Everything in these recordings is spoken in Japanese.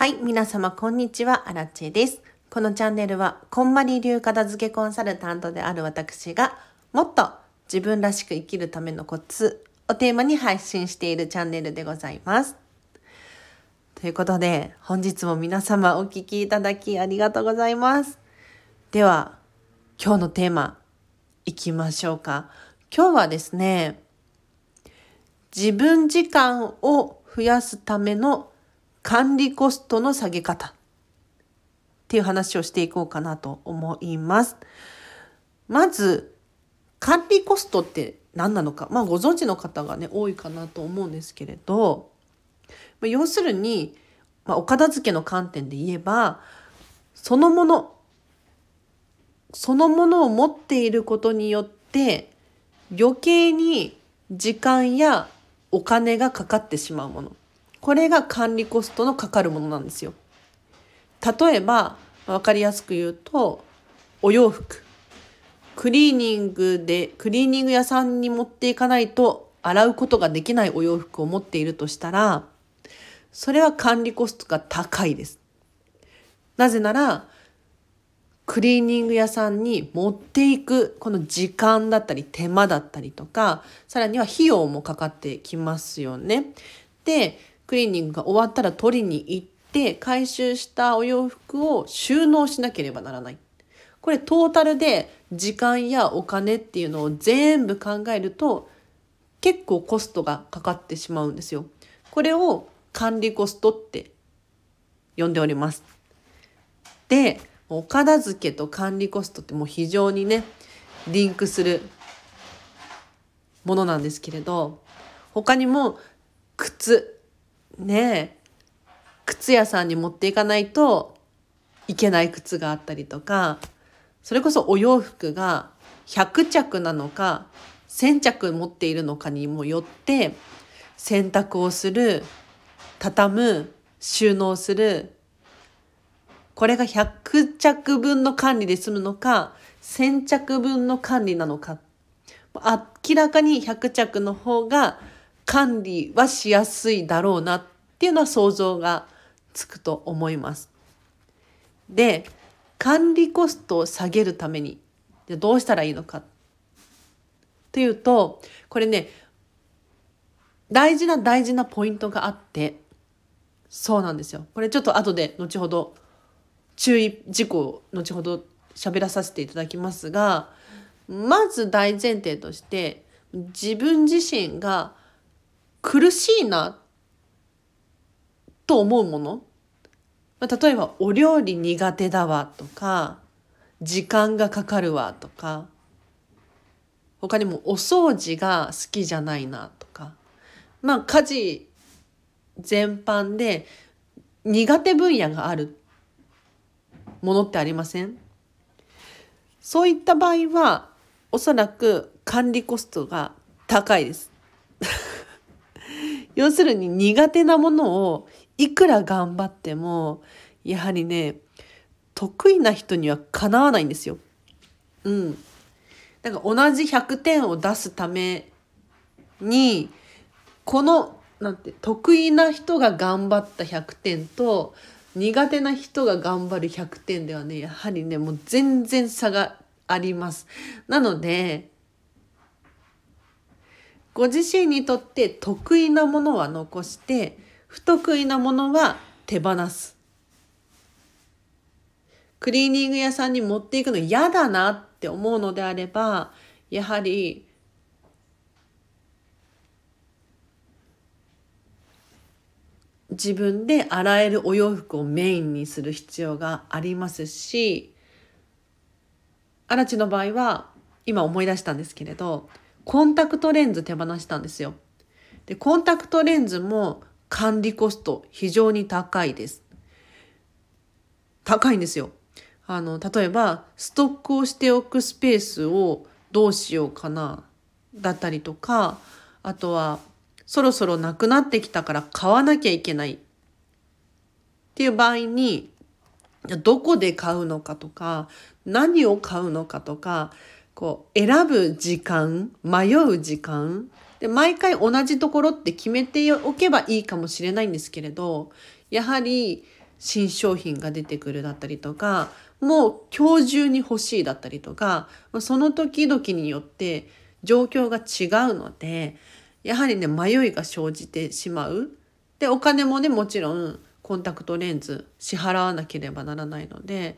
はい、皆様こんにちは、アラチェです。このチャンネルは、こんまり流片付けコンサルタントである私が、もっと自分らしく生きるためのコツをテーマに配信しているチャンネルでございます。ということで、本日も皆様お聞きいただきありがとうございます。では、今日のテーマ、いきましょうか。今日はですね、自分時間を増やすための管理コストの下げ方っていう話をしていこうかなと思います。まず、管理コストって何なのか、まあご存知の方がね、多いかなと思うんですけれど、まあ要するに、まあ、お片付けの観点で言えば、そのもの、そのものを持っていることによって、余計に時間やお金がかかってしまうもの。これが管理コストのかかるものなんですよ。例えば、わかりやすく言うと、お洋服。クリーニングで、クリーニング屋さんに持っていかないと洗うことができないお洋服を持っているとしたら、それは管理コストが高いです。なぜなら、クリーニング屋さんに持っていくこの時間だったり手間だったりとか、さらには費用もかかってきますよね。で、クリーニングが終わったら取りに行って回収したお洋服を収納しなければならない。これトータルで時間やお金っていうのを全部考えると結構コストがかかってしまうんですよ。これを管理コストって呼んでおります。で、お片付けと管理コストってもう非常にね、リンクするものなんですけれど、他にも靴、ね、靴屋さんに持っていかないといけない靴があったりとか、それこそお洋服が100着なのか1000着持っているのかにもよって洗濯をする、畳む、収納する、これが100着分の管理で済むのか、1000着分の管理なのか。明らかに100着の方が管理はしやすいだろうなっていうのは想像がつくと思います。で、管理コストを下げるためにじゃどうしたらいいのかというと、これね、大事な大事なポイントがあって、そうなんですよ。これちょっと後で後ほど注意事項を後ほど喋らさせていただきますが、まず大前提として自分自身が苦しいなと思うもの？まあ例えばお料理苦手だわとか時間がかかるわとか他にもお掃除が好きじゃないなとか。まあ家事全般で苦手分野があるものってありません？そういった場合はおそらく管理コストが高いです。要するに苦手なものをいくら頑張ってもやはりね得意な人にはかなわないんですよ。うん。だか同じ100点を出すためにこのなんて得意な人が頑張った100点と苦手な人が頑張る100点ではねやはりねもう全然差があります。なのでご自身にとって得意なものは残して不得意なものは手放す。クリーニング屋さんに持っていくの嫌だなって思うのであればやはり自分で洗えるお洋服をメインにする必要がありますし荒地の場合は今思い出したんですけれどコンタクトレンズ手放したんですよ。でコンタクトレンズも管理コスト非常に高いです。高いんですよ。あの例えばストックをしておくスペースをどうしようかなだったりとかあとはそろそろなくなってきたから買わなきゃいけないっていう場合にどこで買うのかとか何を買うのかとかこう選ぶ時間迷う時間で毎回同じところって決めておけばいいかもしれないんですけれどやはり新商品が出てくるだったりとかもう今日中に欲しいだったりとかその時々によって状況が違うのでやはりね迷いが生じてしまう。でお金もねもちろんコンタクトレンズ支払わなければならないので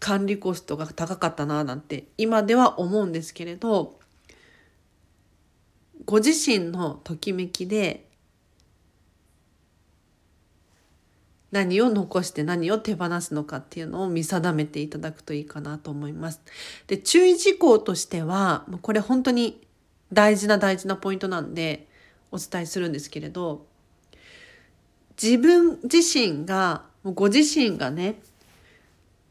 管理コストが高かったななんて今では思うんですけれどご自身のときめきで何を残して何を手放すのかっていうのを見定めていただくといいかなと思います。で注意事項としてはこれ本当に大事な大事なポイントなんでお伝えするんですけれど自分自身がご自身がね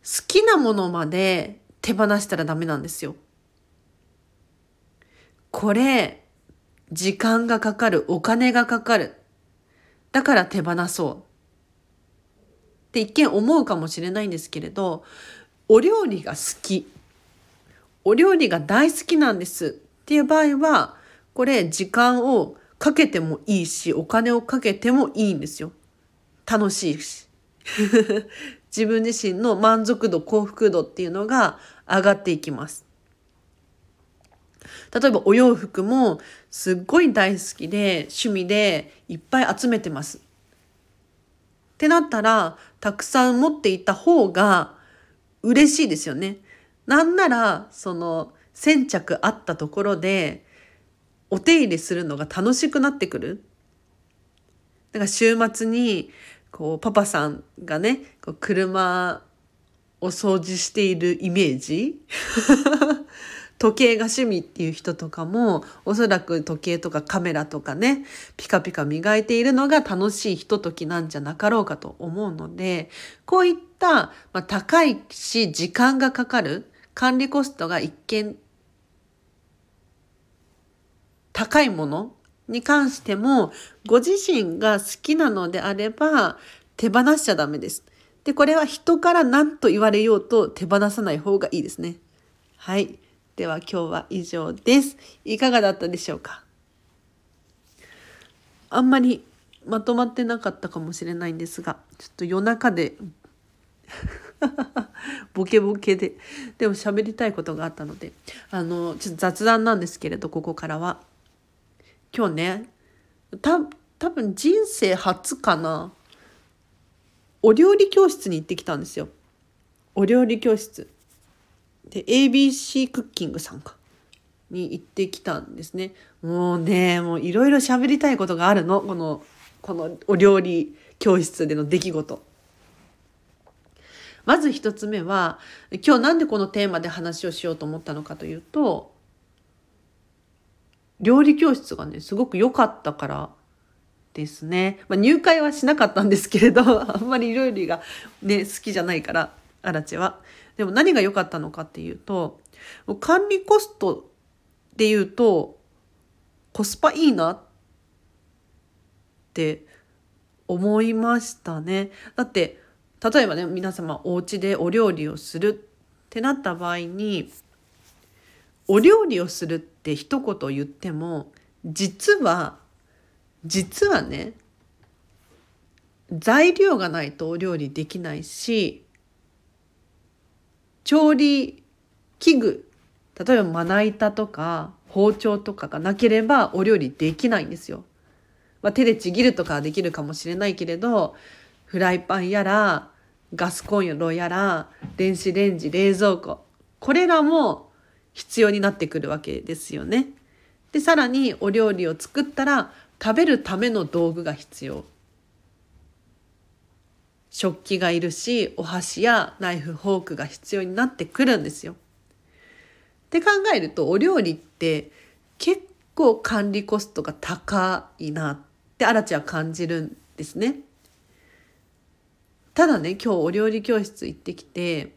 好きなものまで手放したらダメなんですよ。これ時間がかかるお金がかかるだから手放そうって一見思うかもしれないんですけれどお料理が好きお料理が大好きなんですっていう場合はこれ時間をかけてもいいしお金をかけてもいいんですよ。楽しいし。自分自身の満足度幸福度っていうのが上がっていきます。例えばお洋服もすっごい大好きで趣味でいっぱい集めてます。ってなったらたくさん持っていた方が嬉しいですよね。なんならその先着あったところでお手入れするのが楽しくなってくる。だから週末にこうパパさんがねこう車を掃除しているイメージ時計が趣味っていう人とかもおそらく時計とかカメラとかねピカピカ磨いているのが楽しいひとときなんじゃなかろうかと思うのでこういった、まあ、高いし時間がかかる管理コストが一見高いものに関してもご自身が好きなのであれば手放しちゃダメです。で、これは人から何と言われようと手放さない方がいいですね。はい。では今日は以上です。いかがだったでしょうか？あんまりまとまってなかったかもしれないんですが、ちょっと夜中で ボケボケで、でも喋りたいことがあったので、あの、ちょっと雑談なんですけれど、ここからは。今日ねた多分人生初かなお料理教室に行ってきたんですよお料理教室で ABC クッキングさんかに行ってきたんですね。もうねもういろいろ喋りたいことがあるの。このこのお料理教室での出来事。まず一つ目は今日なんでこのテーマで話をしようと思ったのかというと料理教室がね、すごく良かったからですね。まあ、入会はしなかったんですけれど、あんまり料理がね、好きじゃないから、アラチは。でも何が良かったのかっていうと、管理コストで言うと、コスパいいなって思いましたね。だって、例えばね、皆様お家でお料理をするってなった場合に、お料理をするって一言言っても実は実はね材料がないとお料理できないし調理器具例えばまな板とか包丁とかがなければお料理できないんですよ。まあ、手でちぎるとかはできるかもしれないけれどフライパンやらガスコンロやら電子レンジ冷蔵庫これらも必要になってくるわけですよね。でさらにお料理を作ったら食べるための道具が必要。食器がいるしお箸やナイフフォークが必要になってくるんですよ。って考えるとお料理って結構管理コストが高いなってアラチは感じるんですね。ただね今日お料理教室行ってきて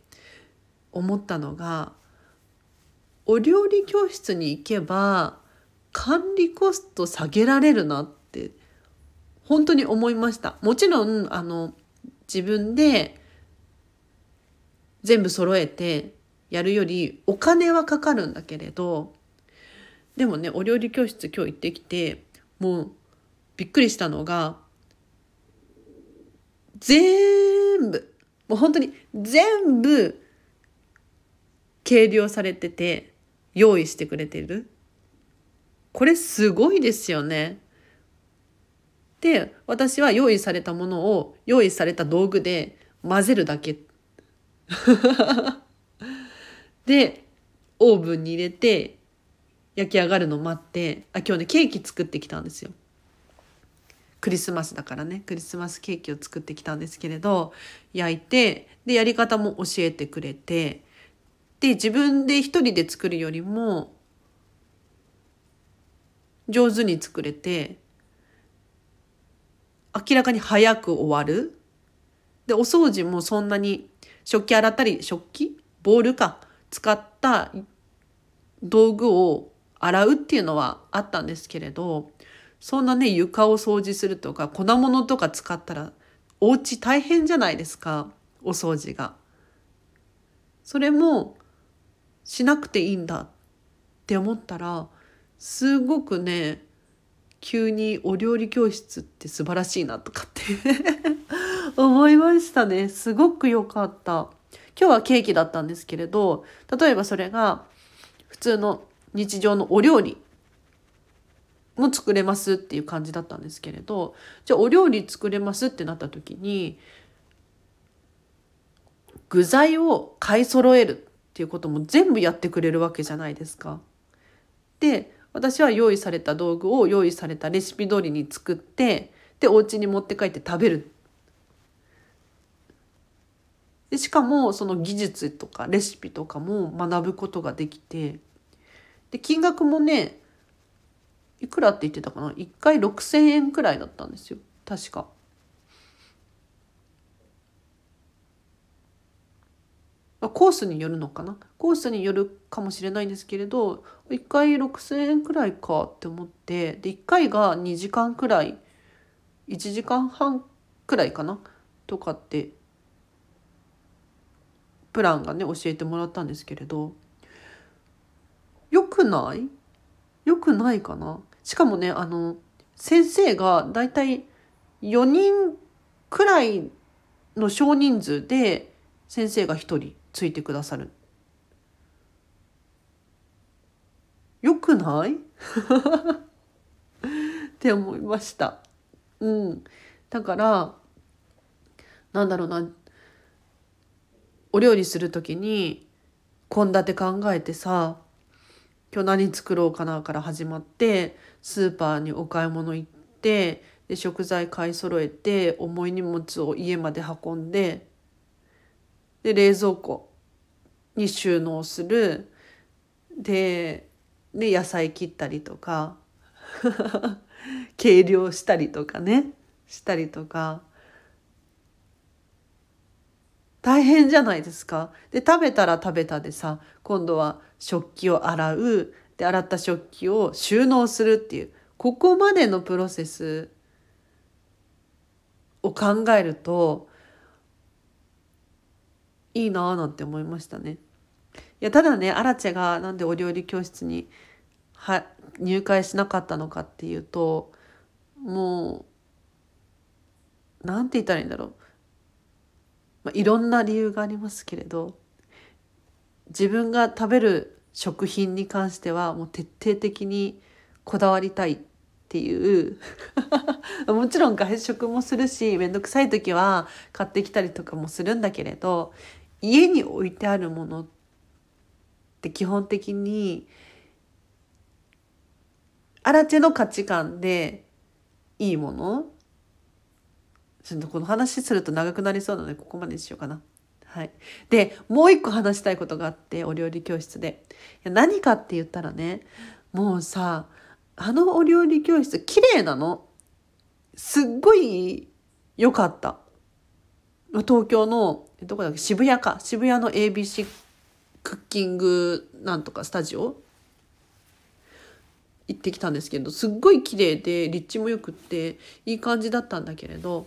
思ったのがお料理教室に行けば管理コスト下げられるなって本当に思いました。もちろんあの自分で全部揃えてやるよりお金はかかるんだけれどでもねお料理教室今日行ってきてもうびっくりしたのが全部もう本当に全部計量されてて用意してくれてるこれすごいですよね。で私は用意されたものを用意された道具で混ぜるだけ でオーブンに入れて焼き上がるの待ってあ今日ねケーキ作ってきたんですよ。クリスマスだからねクリスマスケーキを作ってきたんですけれど焼いてでやり方も教えてくれてで自分で一人で作るよりも上手に作れて明らかに早く終わるでお掃除もそんなに食器洗ったり食器ボールか使った道具を洗うっていうのはあったんですけれどそんなね床を掃除するとか粉物とか使ったらお家大変じゃないですかお掃除が。それもしなくていいんだって思ったらすごくね急にお料理教室って素晴らしいなとかって 思いましたねすごく良かった今日はケーキだったんですけれど例えばそれが普通の日常のお料理も作れますっていう感じだったんですけれどじゃあお料理作れますってなった時に具材を買い揃えるっていうことも全部やってくれるわけじゃないですか。で私は用意された道具を用意されたレシピ通りに作ってでお家に持って帰って食べる。でしかもその技術とかレシピとかも学ぶことができてで金額もねいくらって言ってたかな？1回6,000円くらいだったんですよ確か。まコースによるのかな？コースによるかもしれないんですけれど1回6,000円くらいかって思ってで1回が2時間くらい1時間半くらいかな？とかってプランがね教えてもらったんですけれどよくない？よくないかな？しかもねあの先生がだいたい4人くらいの少人数で先生が1人。ついてくださる。よくない？って思いました。うん。だからなんだろうなお料理する時に献立考えてさ今日何作ろうかなから始まってスーパーにお買い物行ってで食材買い揃えて重い荷物を家まで運んでで冷蔵庫に収納する。でで野菜切ったりとか。計量したりとかね。したりとか。大変じゃないですか。で食べたら食べたでさ今度は食器を洗う。で洗った食器を収納するっていう。ここまでのプロセスを考えるといいなぁなんて思いましたね。いやただねアラチェがなんでお料理教室には入会しなかったのかっていうともうなんて言ったらいいんだろう、まあ、いろんな理由がありますけれど自分が食べる食品に関してはもう徹底的にこだわりたいっていう もちろん外食もするし面倒くさい時は買ってきたりとかもするんだけれど家に置いてあるものって基本的にアラチェの価値観でいいもの？ちょっとこの話すると長くなりそうなのでここまでにしようかな。はい、でもう一個話したいことがあってお料理教室で。何かって言ったらねもうさあのお料理教室綺麗なの。すっごい良かった。東京のどこだっけ？渋谷か。渋谷の ABC クッキングなんとかスタジオ？行ってきたんですけどすっごい綺麗で立地もよくっていい感じだったんだけれど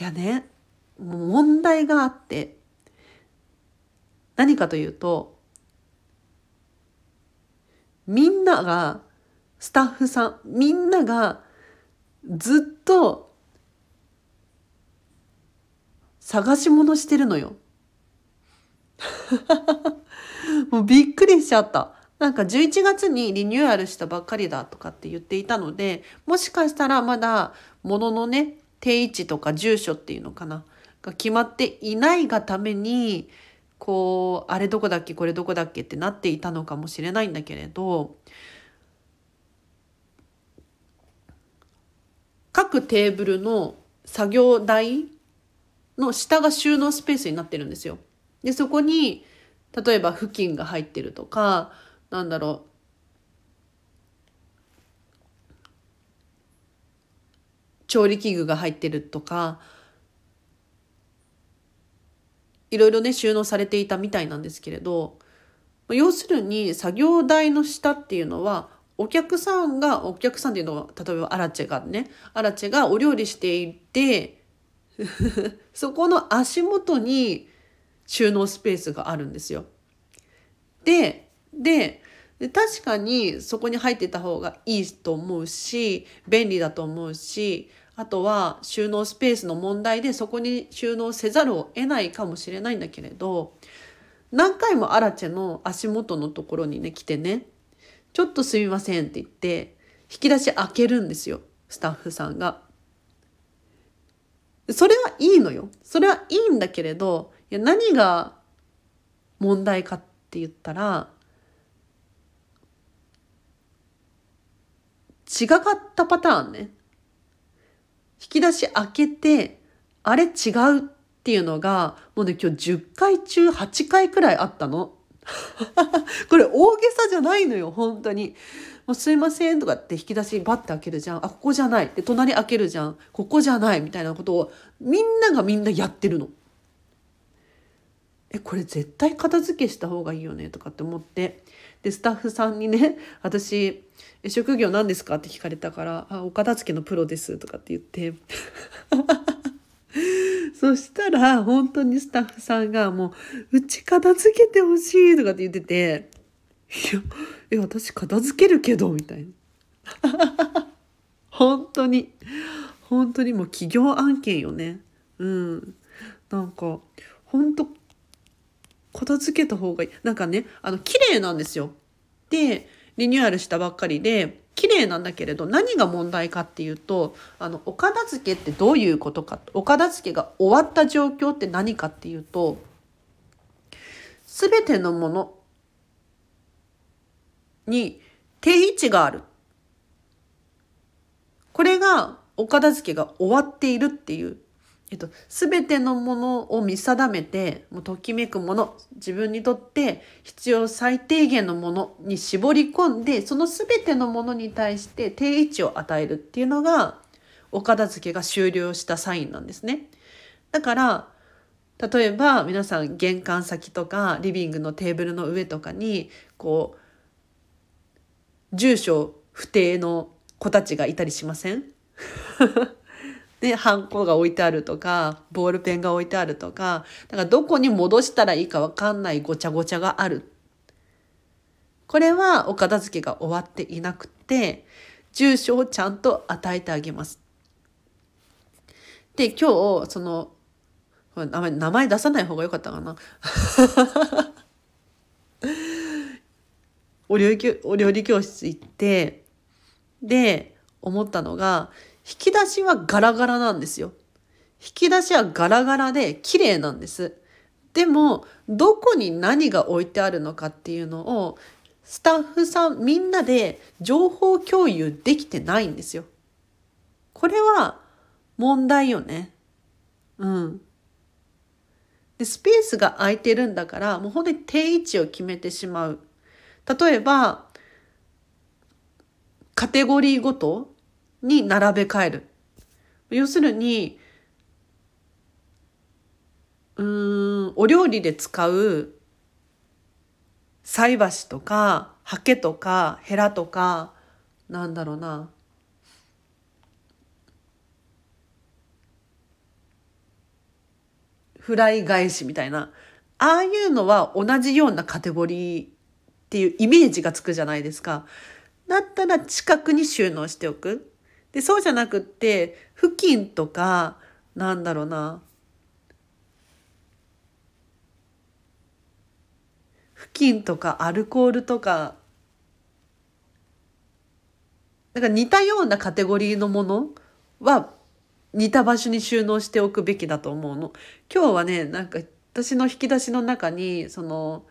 いやねもう問題があって何かというとみんながスタッフさんみんながずっと探し物してるのよ。もうびっくりしちゃった。なんか11月にリニューアルしたばっかりだとかって言っていたので、もしかしたらまだ物のね、定位置とか住所っていうのかな、が決まっていないがために、こう、あれどこだっけ、これどこだっけってなっていたのかもしれないんだけれど、各テーブルの作業台の下が収納スペースになってるんですよ。で、そこに、例えば布巾が入ってるとか、なんだろう、調理器具が入ってるとか、いろいろね、収納されていたみたいなんですけれど、要するに作業台の下っていうのは、お客さんが、お客さんっていうのは、例えばアラチェがね、アラチェがお料理していて、そこの足元に収納スペースがあるんですよ。で、で、確かにそこに入ってた方がいいと思うし、便利だと思うし、あとは収納スペースの問題でそこに収納せざるを得ないかもしれないんだけれど、何回もアラチェの足元のところにね、来てね、ちょっとすみませんって言って、引き出し開けるんですよ、スタッフさんが。それはいいのよ。それはいいんだけれど、いや何が問題かって言ったら、違かったパターンね。引き出し開けて、あれ違うっていうのが、もうね、今日10回中8回くらいあったの。これ大げさじゃないのよ、本当に。もうすいませんとかって引き出しバッて開けるじゃん。あ、ここじゃない。で、隣開けるじゃん。ここじゃないみたいなことをみんながみんなやってるの。え、これ絶対片付けした方がいいよねとかって思って。で、スタッフさんにね、私、職業何ですか？って聞かれたから、あ、お片付けのプロですとかって言って。そしたら、本当にスタッフさんがもう、うち片付けてほしいとかって言ってて、いや、え、私片付けるけど、みたいな。本当に、本当にもう企業案件よね。うん。なんか、本当片付けた方がいい。なんかね、あの、綺麗なんですよ。で、リニューアルしたばっかりで、綺麗なんだけれど何が問題かっていうとあのお片付けってどういうことかお片付けが終わった状況って何かっていうと全てのものに定位置がある。これがお片付けが終わっているっていうえっと、全てのものを見定めて、もうときめくもの、自分にとって必要最低限のものに絞り込んで、その全てのものに対して定位置を与えるっていうのが、お片付けが終了したサインなんですね。だから、例えば皆さん玄関先とかリビングのテーブルの上とかに、こう、住所不定の子たちがいたりしません？で、ハンコが置いてあるとか、ボールペンが置いてあるとか、だからどこに戻したらいいかわかんないごちゃごちゃがある。これはお片付けが終わっていなくて、住所をちゃんと与えてあげます。で、今日、その、名前出さない方が良かったかな？お料理お料理教室行って、で、思ったのが、引き出しはガラガラなんですよ。引き出しはガラガラで綺麗なんです。でも、どこに何が置いてあるのかっていうのを、スタッフさんみんなで情報共有できてないんですよ。これは問題よね。うん。で、スペースが空いてるんだから、もう本当に定位置を決めてしまう。例えば、カテゴリーごとに並べ替える。要するに、うん、お料理で使う菜箸とか、ハケとか、ヘラとか、なんだろうな。フライ返しみたいな。ああいうのは同じようなカテゴリーっていうイメージがつくじゃないですか。だったら近くに収納しておく。で、そうじゃなくって、付近とか、なんだろうな。付近とかアルコールとか、なんか似たようなカテゴリーのものは似た場所に収納しておくべきだと思うの。今日はね、なんか私の引き出しの中に、その、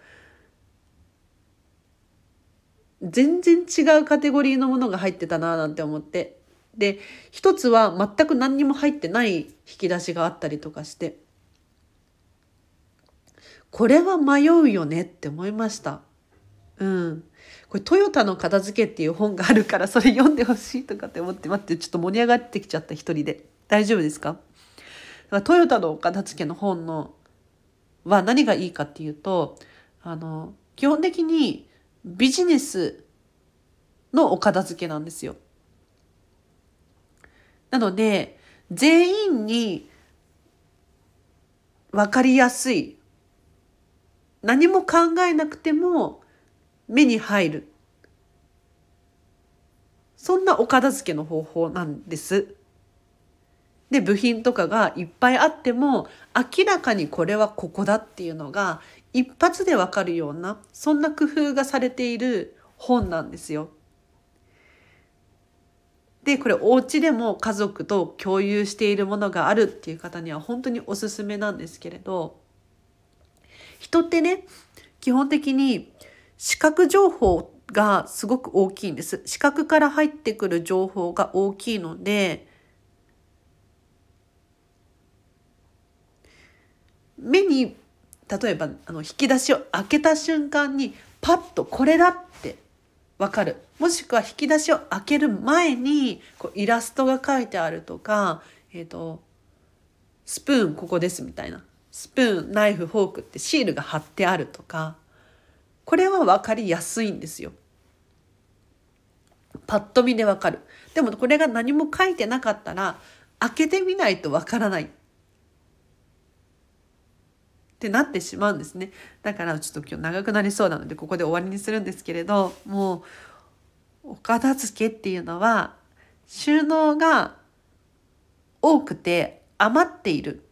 全然違うカテゴリーのものが入ってたななんて思ってで一つは全く何にも入ってない引き出しがあったりとかしてこれは迷うよねって思いました。うん。これトヨタの片付けっていう本があるからそれ読んでほしいとかって思って待ってちょっと盛り上がってきちゃった一人で大丈夫ですか？だからトヨタの片付けの本のは何がいいかっていうとあの基本的にビジネスのお片付けなんですよ。なので全員に分かりやすい何も考えなくても目に入るそんなお片付けの方法なんです。で部品とかがいっぱいあっても明らかにこれはここだっていうのが一発でわかるようなそんな工夫がされている本なんですよ。でこれお家でも家族と共有しているものがあるっていう方には本当におすすめなんですけれど人ってね基本的に視覚情報がすごく大きいんです。視覚から入ってくる情報が大きいので目に例えばあの引き出しを開けた瞬間にパッとこれだってわかるもしくは引き出しを開ける前にこうイラストが書いてあるとか、えーと、スプーンここですみたいなスプーンナイフフォークってシールが貼ってあるとかこれは分かりやすいんですよ。パッと見でわかる。でもこれが何も書いてなかったら開けてみないとわからないってなってしまうんですねだからちょっと今日長くなりそうなのでここで終わりにするんですけれどもうお片付けっていうのは収納が多くて余っている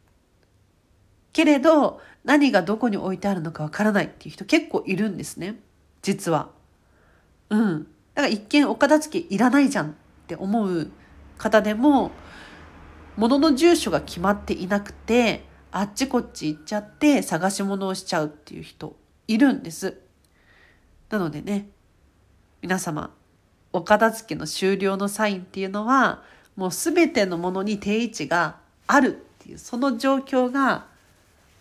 けれど何がどこに置いてあるのかわからないっていう人結構いるんですね実は。うん。だから一見お片付けいらないじゃんって思う方でも物の住所が決まっていなくてあっちこっち行っちゃって探し物をしちゃうっていう人いるんです。なのでね皆様お片付けの終了のサインっていうのはもう全てのものに定位置があるっていうその状況が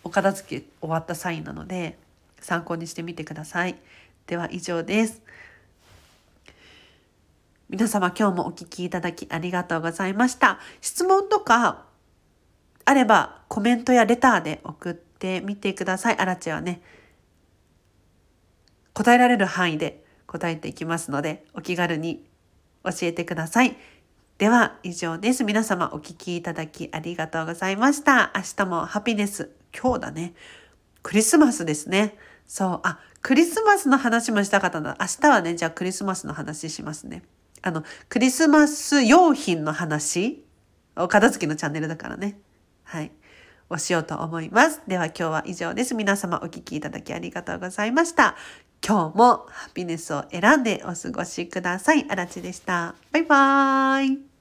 お片付け終わったサインなので参考にしてみてください。では以上です。皆様今日もお聴きいただきありがとうございました。質問とかあればコメントやレターで送ってみてください。アラチェはね、答えられる範囲で答えていきますので、お気軽に教えてください。では以上です。皆様お聴きいただきありがとうございました。明日もハピネス。今日だね。クリスマスですね。そう。あ、クリスマスの話もしたかったな。明日はね、じゃあクリスマスの話しますね。あの、クリスマス用品の話。お片付けのチャンネルだからね。はい。をしようと思います。では今日は以上です。皆様お聴きいただきありがとうございました。今日もハピネスを選んでお過ごしください。あらちでした。バイバーイ。